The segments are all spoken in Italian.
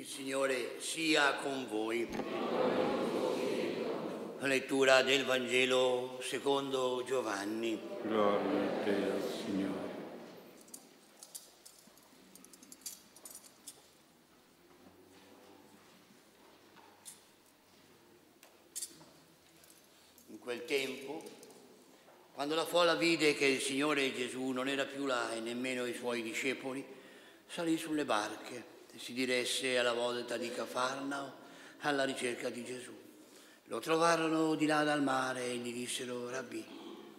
Il Signore sia con voi. Lettura del Vangelo secondo Giovanni. Gloria a te, Signore. In quel tempo, quando la folla vide che il Signore Gesù non era più là e nemmeno i suoi discepoli, salì sulle barche si diresse alla volta di Cafarnao alla ricerca di Gesù. Lo trovarono di là dal mare e gli dissero, Rabbi,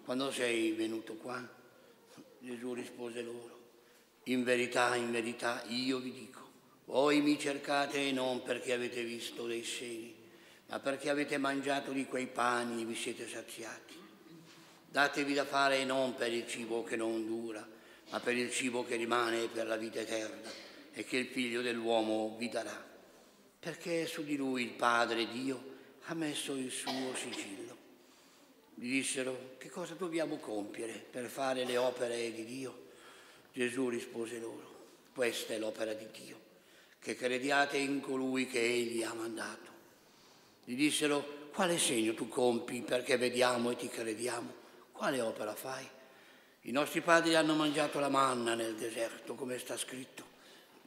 quando sei venuto qua? Gesù rispose loro, in verità, in verità, io vi dico, voi mi cercate non perché avete visto dei segni, ma perché avete mangiato di quei pani e vi siete saziati. Datevi da fare non per il cibo che non dura, ma per il cibo che rimane per la vita eterna e che il figlio dell'uomo vi darà. Perché su di lui il Padre Dio ha messo il suo sigillo. Gli dissero, che cosa dobbiamo compiere per fare le opere di Dio? Gesù rispose loro, questa è l'opera di Dio, che crediate in colui che Egli ha mandato. Gli dissero, quale segno tu compi perché vediamo e ti crediamo? Quale opera fai? I nostri padri hanno mangiato la manna nel deserto, come sta scritto.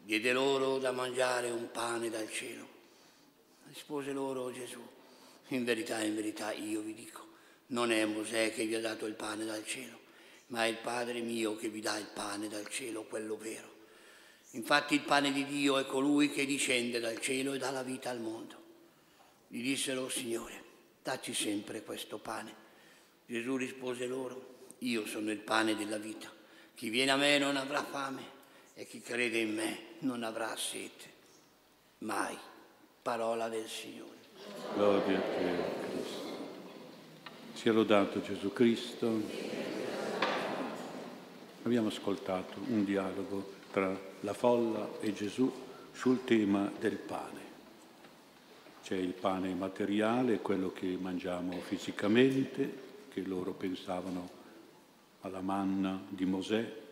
Diede loro da mangiare un pane dal cielo. Rispose loro Gesù, in verità, in verità, io vi dico, non è Mosè che vi ha dato il pane dal cielo, ma è il Padre mio che vi dà il pane dal cielo, quello vero. Infatti il pane di Dio è colui che discende dal cielo e dà la vita al mondo. Gli dissero, Signore, dacci sempre questo pane. Gesù rispose loro, io sono il pane della vita. Chi viene a me non avrà fame e chi crede in me non avrà sete. Mai. Parola del Signore. Gloria a te, Cristo. Sia lodato Gesù Cristo. Abbiamo ascoltato un dialogo tra la folla e Gesù sul tema del pane. C'è il pane materiale, quello che mangiamo fisicamente, che loro pensavano alla manna di Mosè,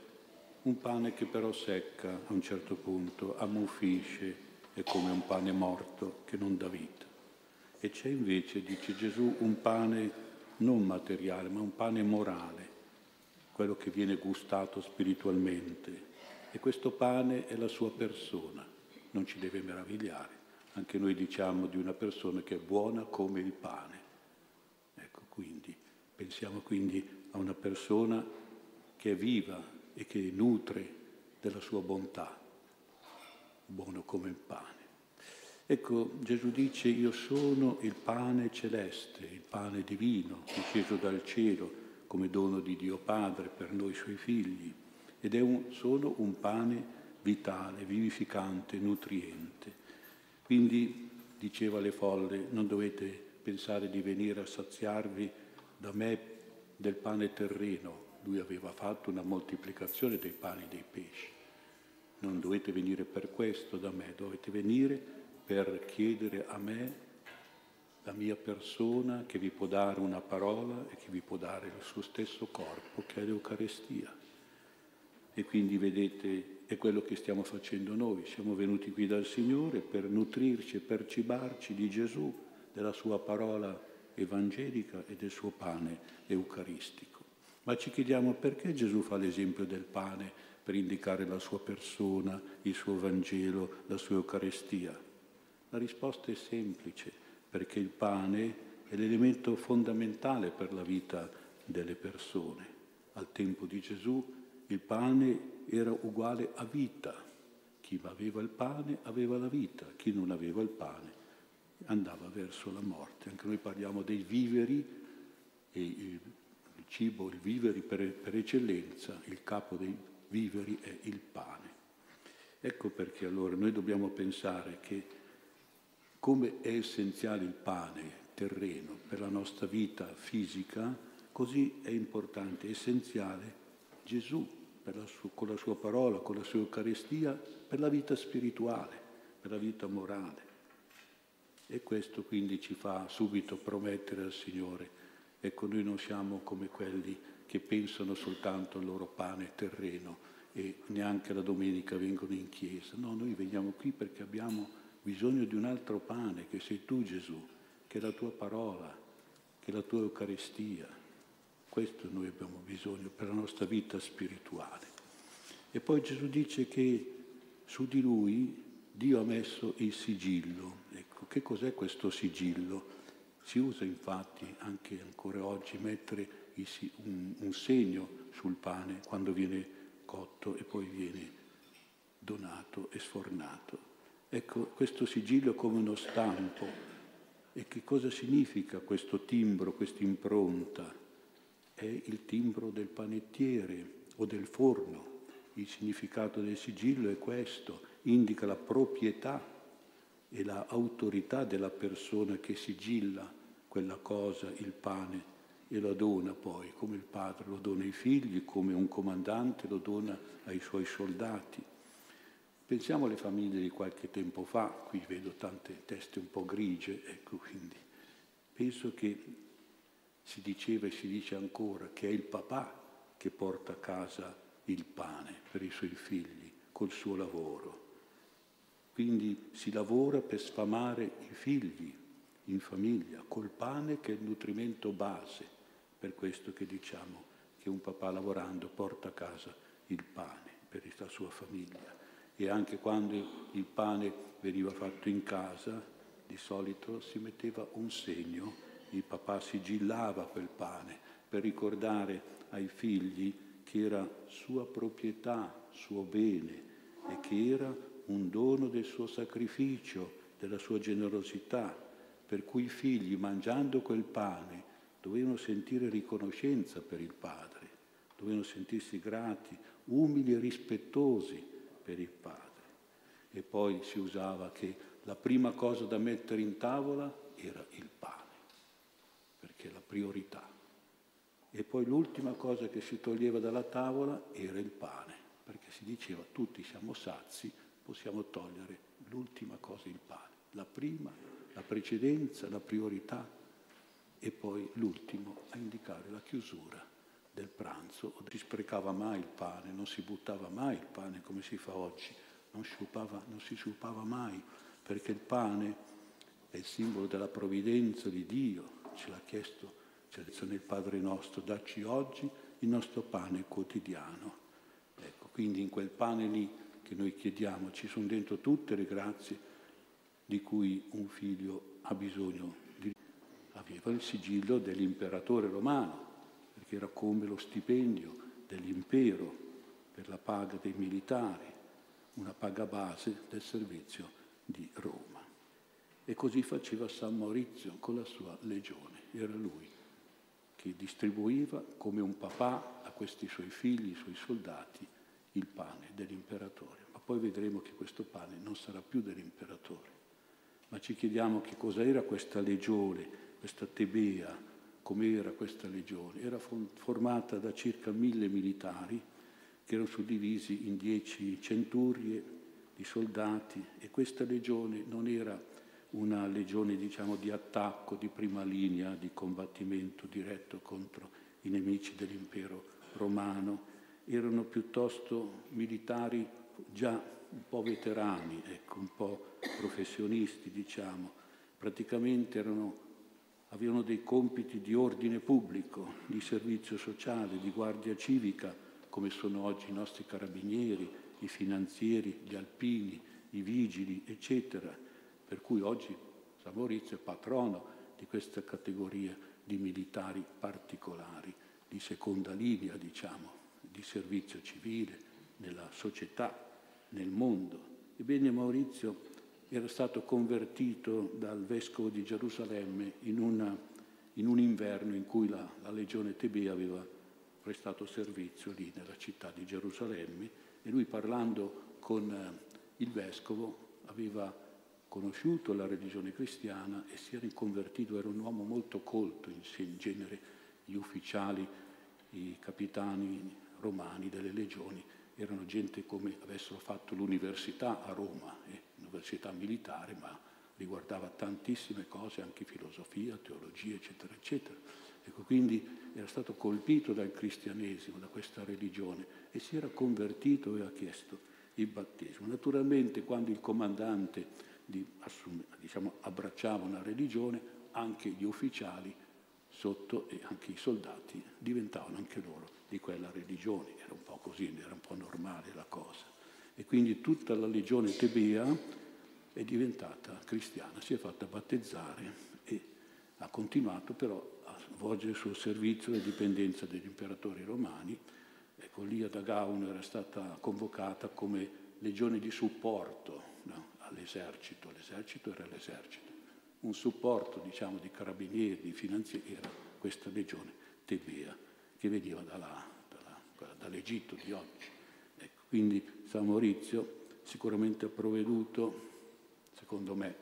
un pane che però secca a un certo punto, ammuffisce, è come un pane morto che non dà vita. E c'è invece, dice Gesù, un pane non materiale, ma un pane morale, quello che viene gustato spiritualmente. E questo pane è la sua persona, non ci deve meravigliare. Anche noi diciamo di una persona che è buona come il pane. Ecco, quindi pensiamo quindi a una persona che è viva e che nutre della sua bontà, buono come il pane. Ecco, Gesù dice io sono il pane celeste, il pane divino, disceso dal cielo come dono di Dio Padre per noi suoi figli, ed è un, solo un pane vitale, vivificante, nutriente. Quindi, diceva alle folle, non dovete pensare di venire a saziarvi da me del pane terreno. Lui aveva fatto una moltiplicazione dei pani e dei pesci. Non dovete venire per questo da me, dovete venire per chiedere a me la mia persona che vi può dare una parola e che vi può dare il suo stesso corpo che è l'Eucarestia. E quindi vedete, è quello che stiamo facendo noi. Siamo venuti qui dal Signore per nutrirci e per cibarci di Gesù, della sua parola evangelica e del suo pane eucaristico. Ma ci chiediamo perché Gesù fa l'esempio del pane per indicare la sua persona, il suo Vangelo, la sua Eucaristia? La risposta è semplice, perché il pane è l'elemento fondamentale per la vita delle persone. Al tempo di Gesù il pane era uguale a vita. Chi aveva il pane aveva la vita, chi non aveva il pane andava verso la morte. Anche noi parliamo dei viveri e cibo, il viveri per, per eccellenza, il capo dei viveri è il pane. Ecco perché allora noi dobbiamo pensare che come è essenziale il pane terreno per la nostra vita fisica, così è importante, essenziale Gesù la sua, con la sua parola, con la sua Eucaristia, per la vita spirituale, per la vita morale. E questo quindi ci fa subito promettere al Signore, ecco noi non siamo come quelli che pensano soltanto al loro pane terreno e neanche la domenica vengono in chiesa, no, noi veniamo qui perché abbiamo bisogno di un altro pane che sei tu Gesù, che è la tua parola, che è la tua Eucaristia. Questo noi abbiamo bisogno per la nostra vita spirituale. E poi Gesù dice che su di lui Dio ha messo il sigillo. Ecco, che cos'è questo sigillo? Si usa infatti anche ancora oggi mettere un, segno sul pane quando viene cotto e poi viene donato e sfornato. Ecco, questo sigillo come uno stampo. E che cosa significa questo timbro, questa impronta? È il timbro del panettiere o del forno. Il significato del sigillo è questo, indica la proprietà e l'autorità della persona che sigilla quella cosa, il pane, e lo dona poi, come il padre lo dona ai figli, come un comandante lo dona ai suoi soldati. Pensiamo alle famiglie di qualche tempo fa, qui vedo tante teste un po' grigie, ecco quindi penso che si diceva e si dice ancora che è il papà che porta a casa il pane per i suoi figli col suo lavoro. Quindi si lavora per sfamare i figli in famiglia, col pane che è il nutrimento base, per questo che diciamo che un papà lavorando porta a casa il pane per la sua famiglia. E anche quando il pane veniva fatto in casa, di solito si metteva un segno, il papà sigillava quel pane per ricordare ai figli che era sua proprietà, suo bene e che era un dono del suo sacrificio, della sua generosità, per cui i figli mangiando quel pane dovevano sentire riconoscenza per il padre, dovevano sentirsi grati, umili e rispettosi per il padre. E poi si usava che la prima cosa da mettere in tavola era il pane, perché è la priorità. E poi l'ultima cosa che si toglieva dalla tavola era il pane, perché si diceva tutti siamo sazi, possiamo togliere l'ultima cosa, il pane. La prima, la precedenza, la priorità e poi l'ultimo a indicare la chiusura del pranzo, non si sprecava mai il pane, non si buttava mai il pane come si fa oggi, non, sciupava, non si sciupava mai, perché il pane è il simbolo della provvidenza di Dio, ce l'ha chiesto, detto nel Padre nostro, dacci oggi il nostro pane quotidiano. Ecco, quindi in quel pane lì che noi chiediamo ci sono dentro tutte le grazie di cui un figlio ha bisogno. Aveva il sigillo dell'imperatore romano, che era come lo stipendio dell'impero per la paga dei militari, una paga base del servizio di Roma. E così faceva San Maurizio con la sua legione. Era lui che distribuiva come un papà a questi suoi figli, i suoi soldati, il pane dell'imperatore. Poi vedremo che questo pane non sarà più dell'imperatore. Ma ci chiediamo che cosa era questa legione, questa Tebea, com'era questa legione. Era formata da circa mille militari che erano suddivisi in dieci centurie di soldati e questa legione non era una legione diciamo, di attacco, di prima linea, di combattimento diretto contro i nemici dell'impero romano, erano piuttosto militari già un po' veterani, ecco, un po' professionisti, diciamo. Praticamente erano avevano dei compiti di ordine pubblico, di servizio sociale, di guardia civica, come sono oggi i nostri carabinieri, i finanzieri, gli alpini, i vigili, eccetera. Per cui oggi San Maurizio è patrono di questa categoria di militari particolari, di seconda linea, diciamo, di servizio civile nella società, nel mondo. Ebbene Maurizio era stato convertito dal vescovo di Gerusalemme in, una, in un inverno in cui la, la legione Tebea aveva prestato servizio lì nella città di Gerusalemme e lui parlando con eh, il vescovo aveva conosciuto la religione cristiana e si era convertito, era un uomo molto colto, in, in genere gli ufficiali, i capitani romani delle legioni erano gente come avessero fatto l'università a Roma. Eh università militare, ma riguardava tantissime cose, anche filosofia, teologia, eccetera, eccetera. Ecco, quindi era stato colpito dal cristianesimo, da questa religione e si era convertito e ha chiesto il battesimo. Naturalmente quando il comandante di, assum- diciamo, abbracciava una religione, anche gli ufficiali sotto e anche i soldati diventavano anche loro di quella religione. Era un po' così, era un po' normale la cosa. E quindi tutta la legione tebea è diventata cristiana, si è fatta battezzare e ha continuato però a svolgere il suo servizio e dipendenza degli imperatori romani. Ecco, lì ad Agaun era stata convocata come legione di supporto no, all'esercito, l'esercito era l'esercito, un supporto diciamo di carabinieri, di finanzieri, era questa legione tebea che veniva dalla, dalla, dall'Egitto di oggi. Ecco, quindi San Maurizio sicuramente ha provveduto secondo me,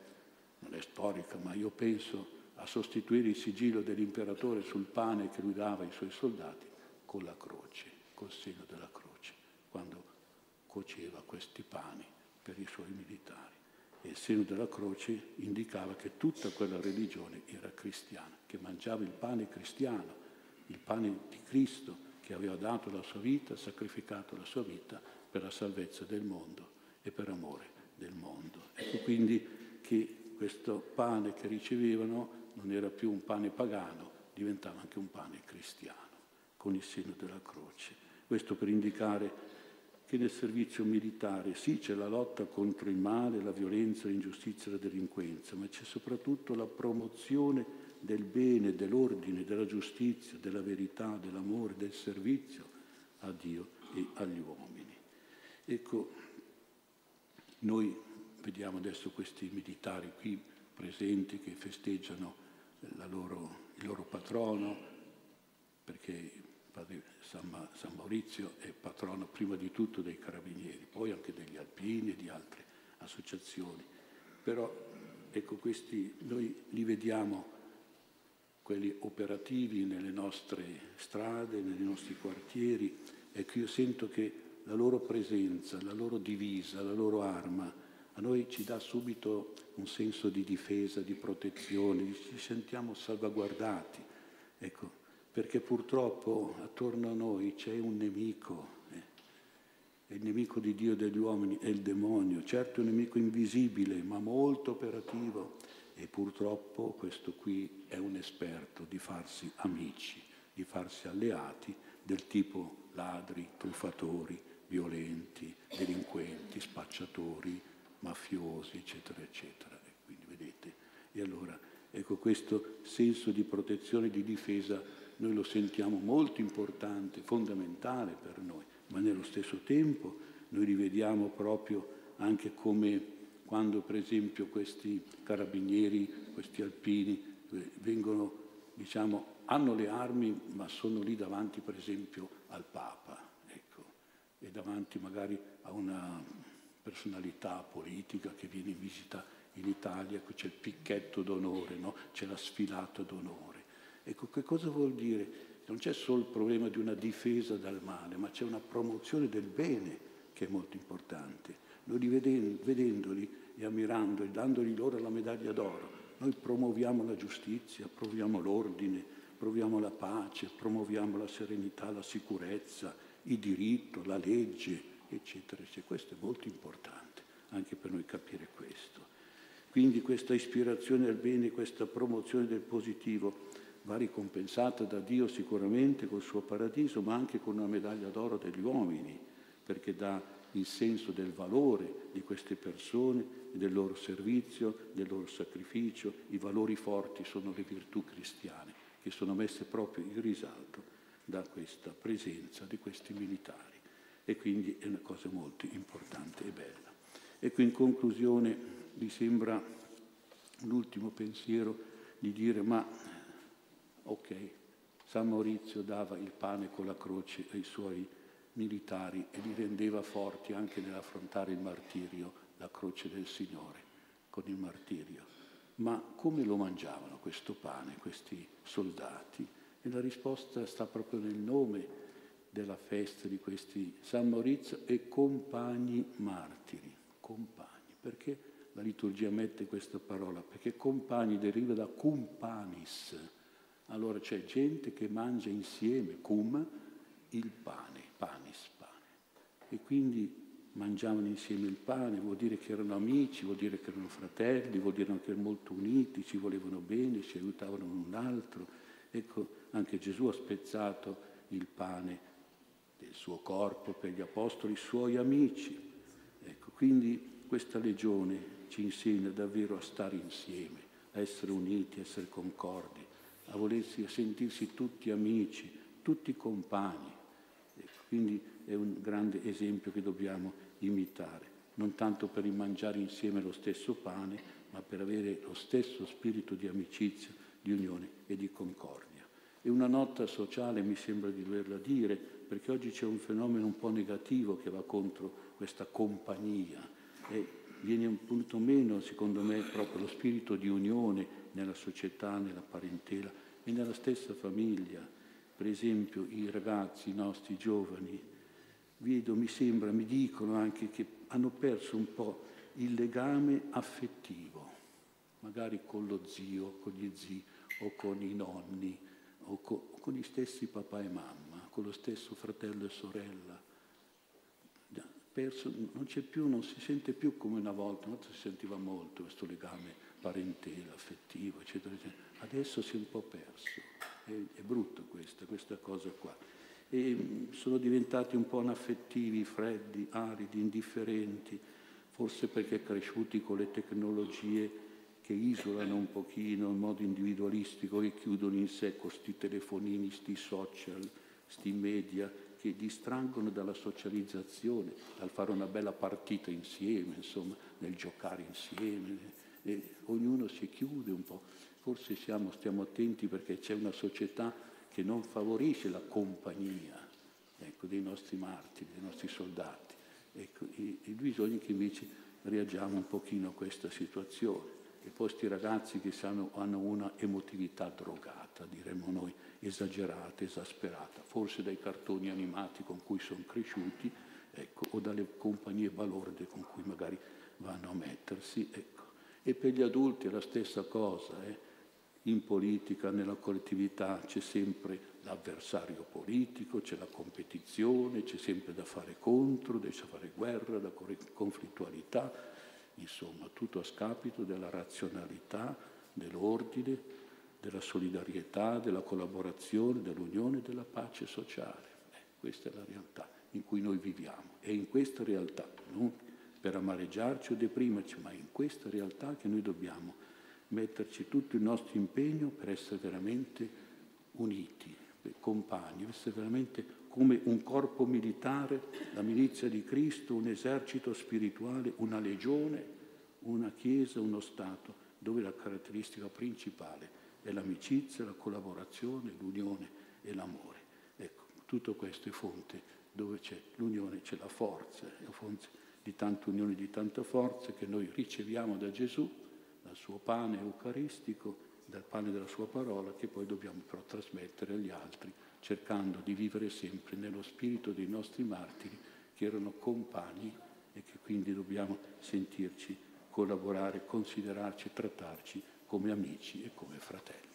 non è storica, ma io penso a sostituire il sigillo dell'imperatore sul pane che lui dava ai suoi soldati con la croce, col segno della croce, quando cuoceva questi pani per i suoi militari. E il segno della croce indicava che tutta quella religione era cristiana, che mangiava il pane cristiano, il pane Cristo che aveva dato la sua vita, sacrificato la sua vita per la salvezza del mondo e per amore del mondo. Ecco quindi che questo pane che ricevevano non era più un pane pagano, diventava anche un pane cristiano, con il segno della croce. Questo per indicare che nel servizio militare sì c'è la lotta contro il male, la violenza, l'ingiustizia e la delinquenza, ma c'è soprattutto la promozione del bene, dell'ordine, della giustizia, della verità, dell'amore, del servizio a Dio e agli uomini. Ecco, noi vediamo adesso questi militari qui presenti che festeggiano loro, il loro patrono, perché padre San, San, Maurizio è patrono prima di tutto dei carabinieri, poi anche degli alpini e di altre associazioni. Però ecco questi noi li vediamo quelli operativi nelle nostre strade, nei nostri quartieri, ecco io sento che la loro presenza, la loro divisa, la loro arma, a noi ci dà subito un senso di difesa, di protezione, ci sentiamo salvaguardati, ecco, perché purtroppo attorno a noi c'è un nemico, eh, il nemico di Dio e degli uomini, è il demonio, certo è un nemico invisibile, ma molto operativo e purtroppo questo qui è un esperto di farsi amici, di farsi alleati del tipo ladri, truffatori, violenti, delinquenti, spacciatori, mafiosi, eccetera, eccetera. E quindi vedete, e allora ecco questo senso di protezione e di difesa noi lo sentiamo molto importante, fondamentale per noi, ma nello stesso tempo noi rivediamo proprio anche come quando per esempio questi carabinieri, questi alpini eh, vengono, diciamo, hanno le armi ma sono lì davanti per esempio al Papa e davanti magari a una personalità politica che viene in visita in Italia, c'è il picchetto d'onore, no? c'è la sfilata d'onore. Ecco, che cosa vuol dire? Non c'è solo il problema di una difesa dal male, ma c'è una promozione del bene che è molto importante. Noi vedendoli e ammirandoli, dandogli loro la medaglia d'oro, noi promuoviamo la giustizia, promuoviamo l'ordine, promuoviamo la pace, promuoviamo la serenità, la sicurezza, il diritto, la legge, eccetera, eccetera. Questo è molto importante anche per noi capire questo. Quindi questa ispirazione al bene, questa promozione del positivo va ricompensata da Dio sicuramente col suo paradiso, ma anche con una medaglia d'oro degli uomini, perché dà il senso del valore di queste persone, del loro servizio, del loro sacrificio. I valori forti sono le virtù cristiane, che sono messe proprio in risalto da questa presenza di questi militari e quindi è una cosa molto importante e bella. Ecco, in conclusione mi sembra l'ultimo pensiero di dire ma ok, San Maurizio dava il pane con la croce ai suoi militari e li rendeva forti anche nell'affrontare il martirio, la croce del Signore con il martirio. Ma come lo mangiavano questo pane, questi soldati? E la risposta sta proprio nel nome della festa di questi San Maurizio e compagni martiri, compagni, perché la liturgia mette questa parola? Perché compagni deriva da cumpanis, allora c'è gente che mangia insieme, cum, il pane, pane. E quindi mangiavano insieme il pane, vuol dire che erano amici, vuol dire che erano fratelli, vuol dire che erano molto uniti, ci volevano bene, si aiutavano l'un l'altro. Ecco, anche Gesù ha spezzato il pane del suo corpo per gli apostoli, suoi amici. Ecco, quindi questa legione ci insegna davvero a stare insieme, a essere uniti, a essere concordi, a volersi, a sentirsi tutti amici, tutti compagni. Quindi è un grande esempio che dobbiamo imitare, non tanto per mangiare insieme lo stesso pane, ma per avere lo stesso spirito di amicizia, di unione e di concordia. E una nota sociale mi sembra di doverla dire, perché oggi c'è un fenomeno un po' negativo che va contro questa compagnia e viene un punto meno, secondo me, proprio lo spirito di unione nella società, nella parentela e nella stessa famiglia. Per esempio i ragazzi, i nostri giovani, vedo, mi sembra, mi dicono anche che hanno perso un po' il legame affettivo, magari con lo zio, con gli zii o con i nonni o con, con gli stessi papà e mamma, con lo stesso fratello e sorella. Perso, non c'è più, non si sente più come una volta, una volta si sentiva molto questo legame parentele, affettivo, eccetera, eccetera. Adesso si è un po' perso, è, è brutta questa, cosa qua e sono diventati un po' anaffettivi, freddi, aridi, indifferenti, forse perché cresciuti con le tecnologie che isolano un pochino in modo individualistico, che chiudono in sé questi telefonini, questi social, questi media che distraggono dalla socializzazione, dal fare una bella partita insieme, insomma, nel giocare insieme. E ognuno si chiude un po'. Forse siamo, stiamo attenti perché c'è una società che non favorisce la compagnia ecco, dei nostri martiri, dei nostri soldati. Ecco, e, e bisogna che invece reagiamo un pochino a questa situazione. E poi questi ragazzi che sanno, hanno una emotività drogata, diremmo noi, esagerata, esasperata, forse dai cartoni animati con cui sono cresciuti, ecco, o dalle compagnie balorde con cui magari vanno a mettersi. Ecco. E per gli adulti è la stessa cosa. Eh in politica, nella collettività c'è sempre l'avversario politico, c'è la competizione, c'è sempre da fare contro, da fare guerra, la conflittualità, insomma tutto a scapito della razionalità, dell'ordine, della solidarietà, della collaborazione, dell'unione e della pace sociale. Eh, questa è la realtà in cui noi viviamo. È in questa realtà, non per amareggiarci o deprimerci, ma in questa realtà che noi dobbiamo metterci tutto il nostro impegno per essere veramente uniti, compagni, essere veramente come un corpo militare, la milizia di Cristo, un esercito spirituale, una legione, una chiesa, uno Stato, dove la caratteristica principale è l'amicizia, la collaborazione, l'unione e l'amore. Ecco, tutto questo è fonte dove c'è l'unione, c'è la forza, è fonte di tanta unione, di tanta forza che noi riceviamo da Gesù dal suo pane eucaristico, dal pane della sua parola, che poi dobbiamo però trasmettere agli altri, cercando di vivere sempre nello spirito dei nostri martiri, che erano compagni e che quindi dobbiamo sentirci, collaborare, considerarci, trattarci come amici e come fratelli.